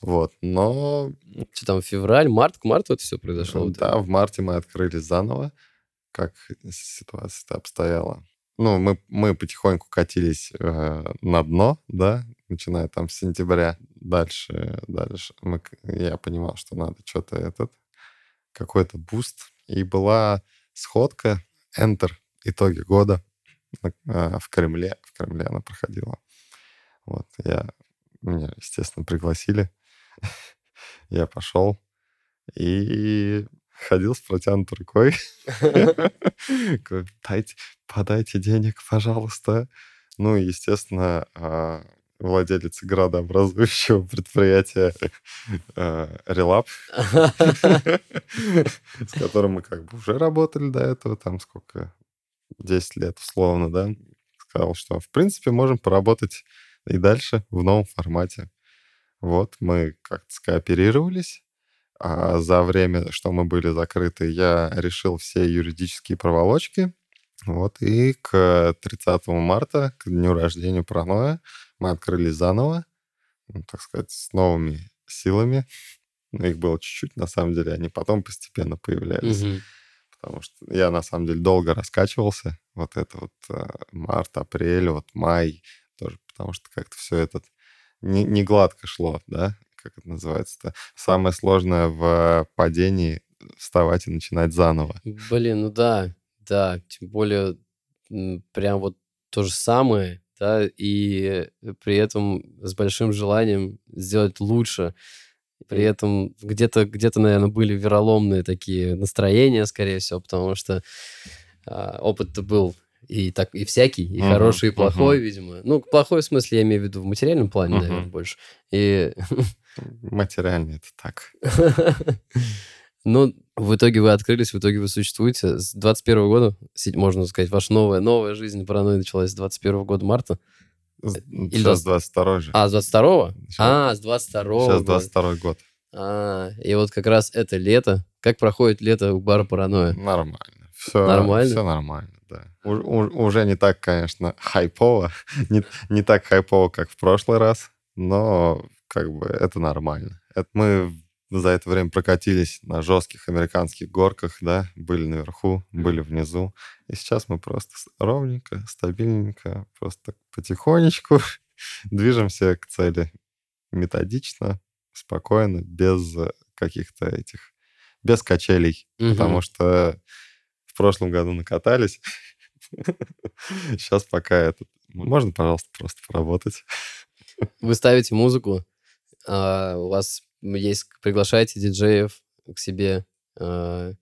Вот, но что там, февраль, март, к марту это все произошло? Да, в марте мы открылись заново, как ситуация обстояла. Ну, мы, мы потихоньку катились э, на дно, да, начиная там с сентября. Дальше, дальше мы, я понимал, что надо что-то этот, какой-то буст. И была сходка, Enter, итоги года э, в Кремле. В Кремле она проходила. Вот, я, меня, естественно, пригласили. [laughs] Я пошел и ходил с протянутой рукой. [laughs] Подайте денег, пожалуйста. Ну, и, естественно, а, владелец градообразующего предприятия э, Релап, [laughs] с которым мы как бы уже работали до этого, там сколько, 10 лет условно, да, сказал, что, в принципе, можем поработать и дальше в новом формате. Вот, мы как-то скооперировались, а за время, что мы были закрыты, я решил все юридические проволочки. Вот, и к 30 марта, к дню рождения Параноя, мы открылись заново, ну, так сказать, с новыми силами. Их было чуть-чуть, на самом деле, они потом постепенно появлялись. Мгм. Потому что я, на самом деле, долго раскачивался. Вот это вот э, март, апрель, вот май тоже, потому что как-то все это не, не гладко шло, да, как это называется-то. Самое сложное в падении — вставать и начинать заново. Блин, ну да, да, тем более прям вот то же самое, да, и при этом с большим желанием сделать лучше. При этом где-то, где-то, наверное, были вероломные такие настроения, скорее всего, потому что а, опыт-то был и так и всякий, и Мгм, хороший, и плохой, мгм. видимо. Ну, плохой в смысле я имею в виду в материальном плане, Мгм. наверное, больше. И Материально это так. [laughs] Ну, в итоге вы открылись, в итоге вы существуете. С 21 года, можно сказать, ваша новая, новая жизнь паранойи началась с 21 года марта. С- Или Сейчас 22 же. А, с 22 Щас- А, с 22 Сейчас года. 22 год. А, и вот как раз это лето. Как проходит лето у бара паранойя? Нормально. Все Нормально? Все нормально, да. У- у- уже не так, конечно, хайпово. [laughs] не, не так хайпово, как в прошлый раз. но как бы это нормально. Это мы за это время прокатились на жестких американских горках, да, были наверху, были внизу. И сейчас мы просто ровненько, стабильненько, просто потихонечку [laughs] движемся к цели. Методично, спокойно, без каких-то этих, без качелей. Угу. Потому что в прошлом году накатались. [laughs] Сейчас пока этот... Можно, пожалуйста, просто поработать. Вы ставите музыку, а у вас есть, приглашаете диджеев к себе, э,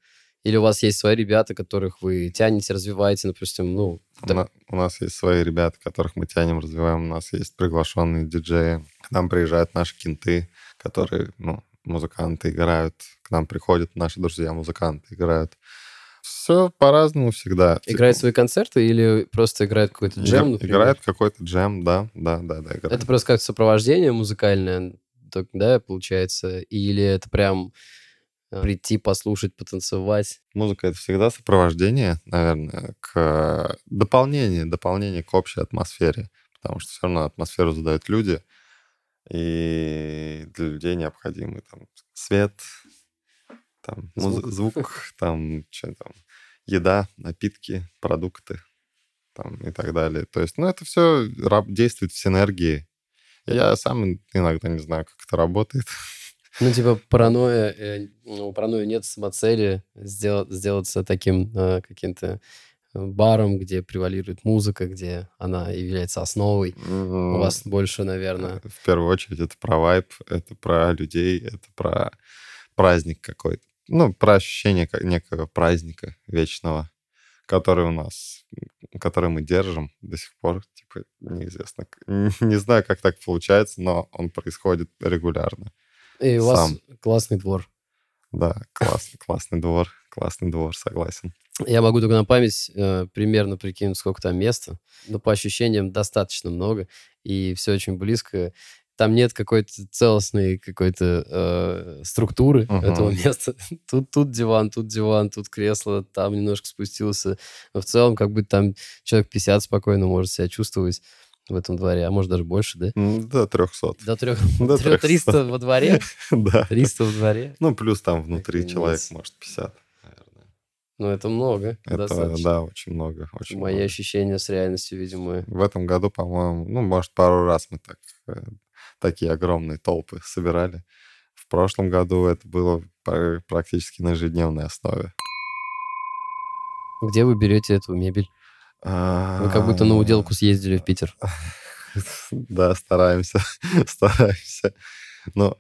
или у вас есть свои ребята, которых вы тянете, развиваете, допустим, ну... У, так... у нас есть свои ребята, которых мы тянем, развиваем. У нас есть приглашенные диджеи. К нам приезжают наши кенты, которые, ну, музыканты играют. К нам приходят наши друзья-музыканты, играют. Все по-разному всегда. Играют свои концерты или просто играют какой-то джем, например? Играет какой-то джем, да, да, да, да. Играет. Это просто как сопровождение музыкальное, так, да, получается? Или это прям э, прийти, послушать, потанцевать? Музыка — это всегда сопровождение, наверное, к дополнению, дополнение к общей атмосфере, потому что все равно атмосферу задают люди, и для людей необходимы там свет, там звук, звук там, что там, еда, напитки, продукты там, и так далее. То есть, ну, это все действует в синергии я сам иногда не знаю, как это работает. Ну, типа, [laughs] паранойя, э, ну, паранойя нет самоцели сделать, сделаться таким э, каким-то э, баром, где превалирует музыка, где она является основой. Mm-hmm. У вас больше, наверное... В первую очередь это про вайб, это про людей, это про праздник какой-то. Ну, про ощущение некого праздника вечного который у нас, который мы держим до сих пор, типа, неизвестно. [laughs] Не знаю, как так получается, но он происходит регулярно. И у вас классный двор. Да, классный, классный двор, классный двор, согласен. Я могу только на память э, примерно прикинуть, сколько там места, но по ощущениям достаточно много, и все очень близко там нет какой-то целостной какой-то э, структуры uh-huh. этого [laughs] места. Тут, тут диван, тут диван, тут кресло, там немножко спустился. Но в целом как бы там человек 50 спокойно может себя чувствовать в этом дворе, а может даже больше, да? До 300. До, 3... [laughs] До [laughs] 300. 300 во дворе? Да. 300 во дворе? Ну, плюс там внутри человек, может, 50. Ну, это много. Это, достаточно. да, очень много. Очень Мои много. ощущения с реальностью, видимо... В этом году, по-моему, ну, может, пару раз мы так э, такие огромные толпы собирали. В прошлом году это было практически на ежедневной основе. Где вы берете эту мебель? Вы как будто на уделку съездили в Питер. [laughs] Да, стараемся, [laughs] стараемся. Но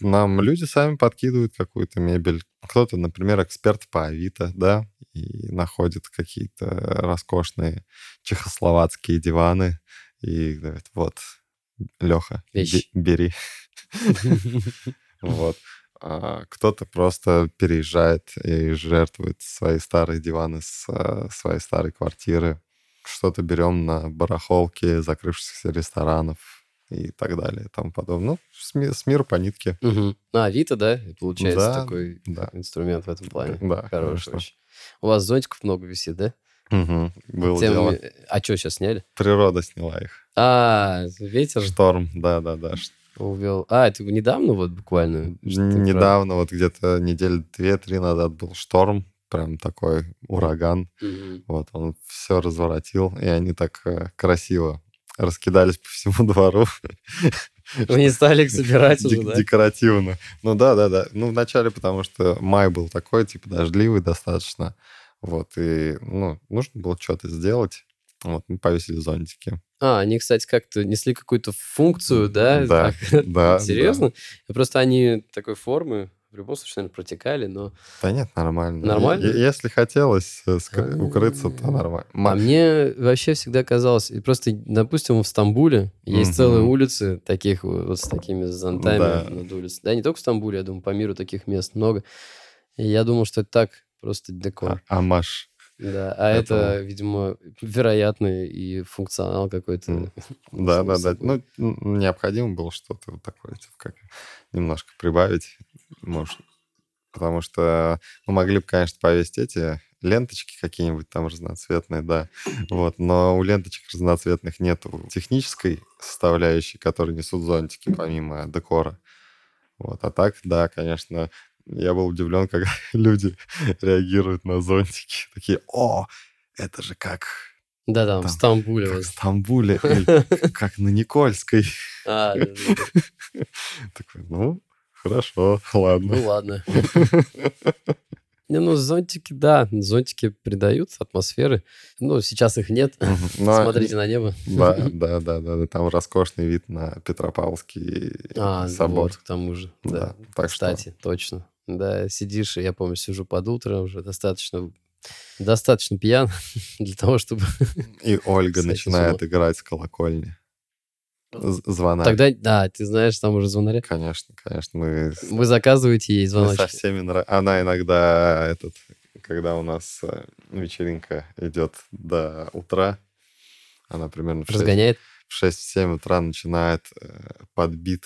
нам люди сами подкидывают какую-то мебель. Кто-то, например, эксперт по Авито, да, и находит какие-то роскошные чехословацкие диваны и говорит, вот, Леха, бери. [laughs] Вот. А кто-то просто переезжает и жертвует свои старые диваны с а, своей старой квартиры. Что-то берем на барахолке закрывшихся ресторанов и так далее и тому подобное. Ну, с, ми- с миру по нитке. Угу. Авито, да, получается да, такой да. инструмент в этом плане. Да, Хороший очень. У вас зонтиков много висит, да? Угу, было Тем... дело. А что, сейчас сняли? Природа сняла их. А, ветер? Шторм, да-да-да. Увел. А, это недавно вот буквально? Недавно, вот где-то недели две-три назад был шторм, прям такой ураган. Вот, он все разворотил, и они так э, красиво раскидались по всему двору. [laughs] Вы не стали их собирать уже, да? Декоративно. Ну да, да, да. Ну вначале, потому что май был такой, типа, дождливый достаточно. Вот, и, ну, нужно было что-то сделать. Вот, мы повесили зонтики. А, они, кстати, как-то несли какую-то функцию, да? Да, [laughs] да. Серьезно? Да. Просто они такой формы, в любом случае, наверное, протекали, но... Да нет, нормально. Нормально? Если хотелось э, укрыться, то нормально. А мне вообще всегда казалось... Просто, допустим, в Стамбуле есть целые улицы таких вот с такими зонтами над улицей. Да, не только в Стамбуле, я думаю, по миру таких мест много. И я думал, что это так, просто декор. А, амаш. Да, а Этого... это, видимо, вероятный и функционал какой-то. [laughs] Да, да, да. Ну, необходимо было что-то вот такое, типа, как немножко прибавить, может. Потому что мы могли бы, конечно, повесить эти ленточки какие-нибудь там разноцветные, да. Вот, но у ленточек разноцветных нету технической составляющей, которые несут зонтики, помимо декора. Вот, а так, да, конечно, я был удивлен, как [laughs] люди реагируют на зонтики. Такие, о, это же как... Да, там, в Стамбуле. Как в Стамбуле, [laughs] как на Никольской. А. [laughs] Такой, ну, хорошо, ладно. Ну ладно. Не, ну зонтики, да, зонтики придают атмосферы. Ну, сейчас их нет. Но- Смотрите на небо. Да, да, да, да, да, там роскошный вид на Петропавловский А, собор. вот, к тому же. Да, Да, так что- кстати, точно. Да, сидишь, я помню, сижу под утро, уже достаточно достаточно пьян [laughs] для того, чтобы... И Ольга [laughs] начинает играть с колокольни. З- Звонарь. Тогда, да, ты знаешь, там уже звонаря. Конечно, конечно, мы, Вы заказываете ей мы со всеми... нра- Она иногда, этот, когда у нас э, вечеринка идет до утра, она примерно в 6, Разгоняет. В 6-7 утра начинает э, подбит,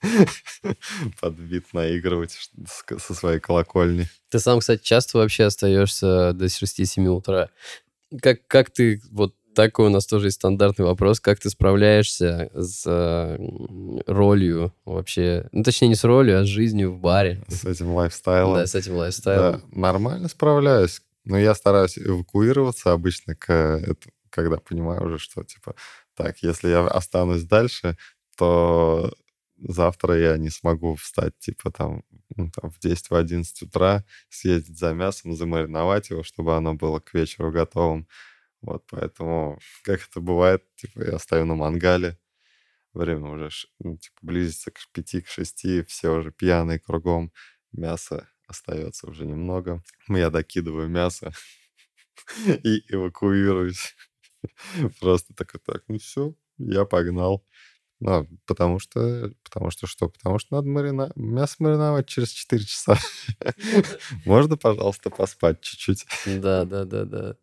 [laughs] подбит наигрывать со своей колокольни. Ты сам, кстати, часто вообще остаешься до 6-7 утра. Как, как ты, вот такой у нас тоже есть стандартный вопрос, как ты справляешься с э, ролью вообще, ну, точнее, не с ролью, а с жизнью в баре, С этим лайфстайлом. да, с этим лайфстайлом. Да, нормально справляюсь. Но я стараюсь эвакуироваться обычно, к, это- когда понимаю уже, что, типа, так, если я останусь дальше, то завтра я не смогу встать, типа, там, ну, в 10 в 11 утра, съездить за мясом, замариновать его, чтобы оно было к вечеру готовым. Вот, поэтому, как это бывает, типа, я стою на мангале, время уже, ну, типа, близится к 5, к 6, все уже пьяные кругом, мясо остается уже немного. Я докидываю мясо [laughs] и эвакуируюсь. [laughs] Просто такой, так, ну все, я погнал. Ну, потому что, потому что что? Потому что надо марина... мясо мариновать через 4 часа. [laughs] Можно, пожалуйста, поспать чуть-чуть? Да, да, да, да.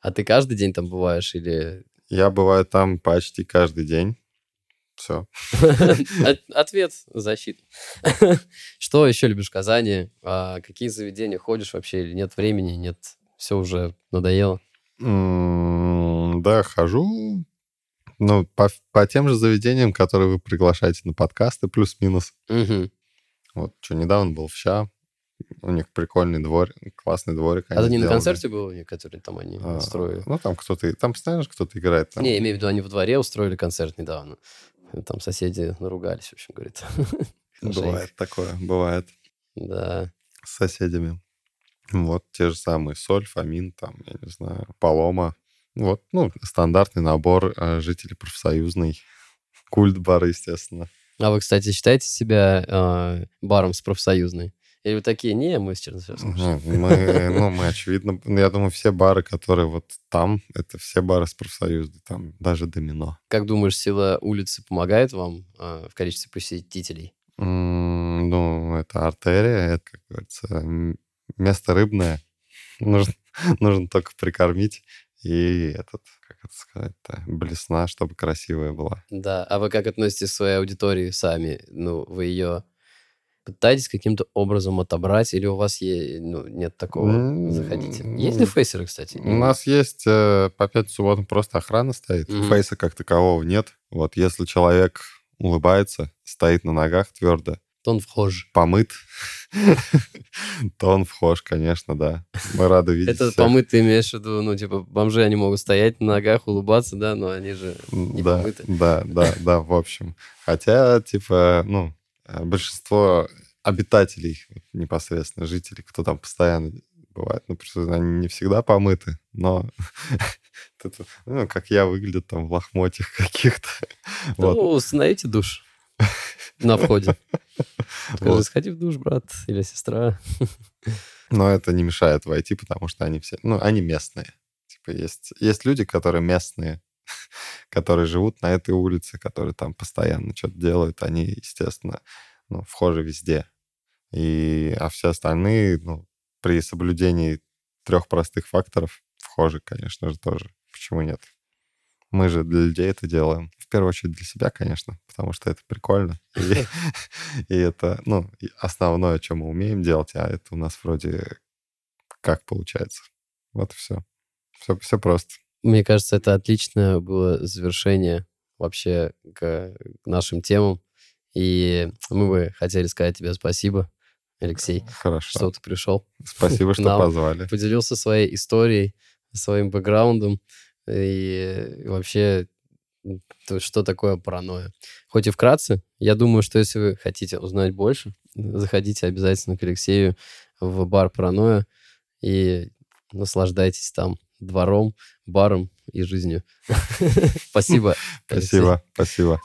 А ты каждый день там бываешь или... Я бываю там почти каждый день. Все. [laughs] От- Ответ защита. Что еще любишь в Казани? А какие заведения ходишь вообще или нет времени, нет? Все уже надоело? Да, хожу. Ну, по, по тем же заведениям, которые вы приглашаете на подкасты, плюс-минус. Мгм. Вот, что недавно был в ЩА. У них прикольный дворик, классный дворик. А ты не на сделали. концерте был, у них, который там они А, строили? Ну, там кто-то... Там постоянно кто-то играет. Там. Не, имею в виду, они во дворе устроили концерт недавно. Там соседи наругались, в общем, говорит. [laughs] Бывает такое, бывает. Да. С соседями. Вот, те же самые Соль, Фомин, там, я не знаю, Палома. Вот, ну, стандартный набор э, жителей профсоюзный. Культ бара, естественно. А вы, кстати, считаете себя э, баром с профсоюзной? Или вы такие, не, мы с Чернышевским. Ну, [laughs] мы, ну, мы, очевидно, ну, я думаю, все бары, которые вот там, это все бары с профсоюзной, там даже домино. Как думаешь, сила улицы помогает вам э, в количестве посетителей? Ну, это артерия, это, как говорится, место рыбное. [laughs] Нужно, нужно только прикормить и этот, как это сказать-то, блесна, чтобы красивая была. Да. А вы как относитесь к своей аудитории сами? Ну, вы ее пытаетесь каким-то образом отобрать, или у вас е- ну, нет такого? Заходите. Есть ли фейсеры, кстати? У нас есть э, по пятницу субботам просто охрана стоит. Мгм. Фейса как такового нет. Вот если человек улыбается, стоит на ногах твердо, Он вхож. помыт, [laughs] то он вхож, конечно, да. Мы рады видеть Это всех. помыть ты имеешь в виду, ну, типа, бомжи, они могут стоять на ногах, улыбаться, да, но они же... не да, помыты. да, да, да, в общем. Хотя, типа, ну, большинство обитателей, вот непосредственно жителей, кто там постоянно бывает, ну, просто они не всегда помыты, но [laughs] ну, как я, выглядят там в лохмотьях [laughs] каких-то. Вот. Ну, установите душ на входе. Скажи, сходи в душ, брат или сестра. Но это не мешает войти, потому что они все, ну, они местные. Типа есть, есть люди, которые местные, [laughs] которые живут на этой улице, которые там постоянно что-то делают, они, естественно, ну, вхожи везде. И, а все остальные, ну, при соблюдении трех простых факторов вхожи, конечно же, тоже. Почему нет? Мы же для людей это делаем. В первую очередь для себя, конечно, потому что это прикольно. [laughs] И, и это, ну, основное, что мы умеем делать, а это у нас вроде как получается. Вот и все. Все, все просто. Мне кажется, это отличное было завершение вообще к нашим темам. И мы бы хотели сказать тебе спасибо, Алексей, Хорошо. что ты пришел. Спасибо, [laughs] что позвали. Поделился своей историей, своим бэкграундом и вообще то, что такое паранойя. Хоть и вкратце, я думаю, что если вы хотите узнать больше, заходите обязательно к Алексею в бар «Паранойя» и наслаждайтесь там двором, баром и жизнью. [laughs] Спасибо. Спасибо, спасибо.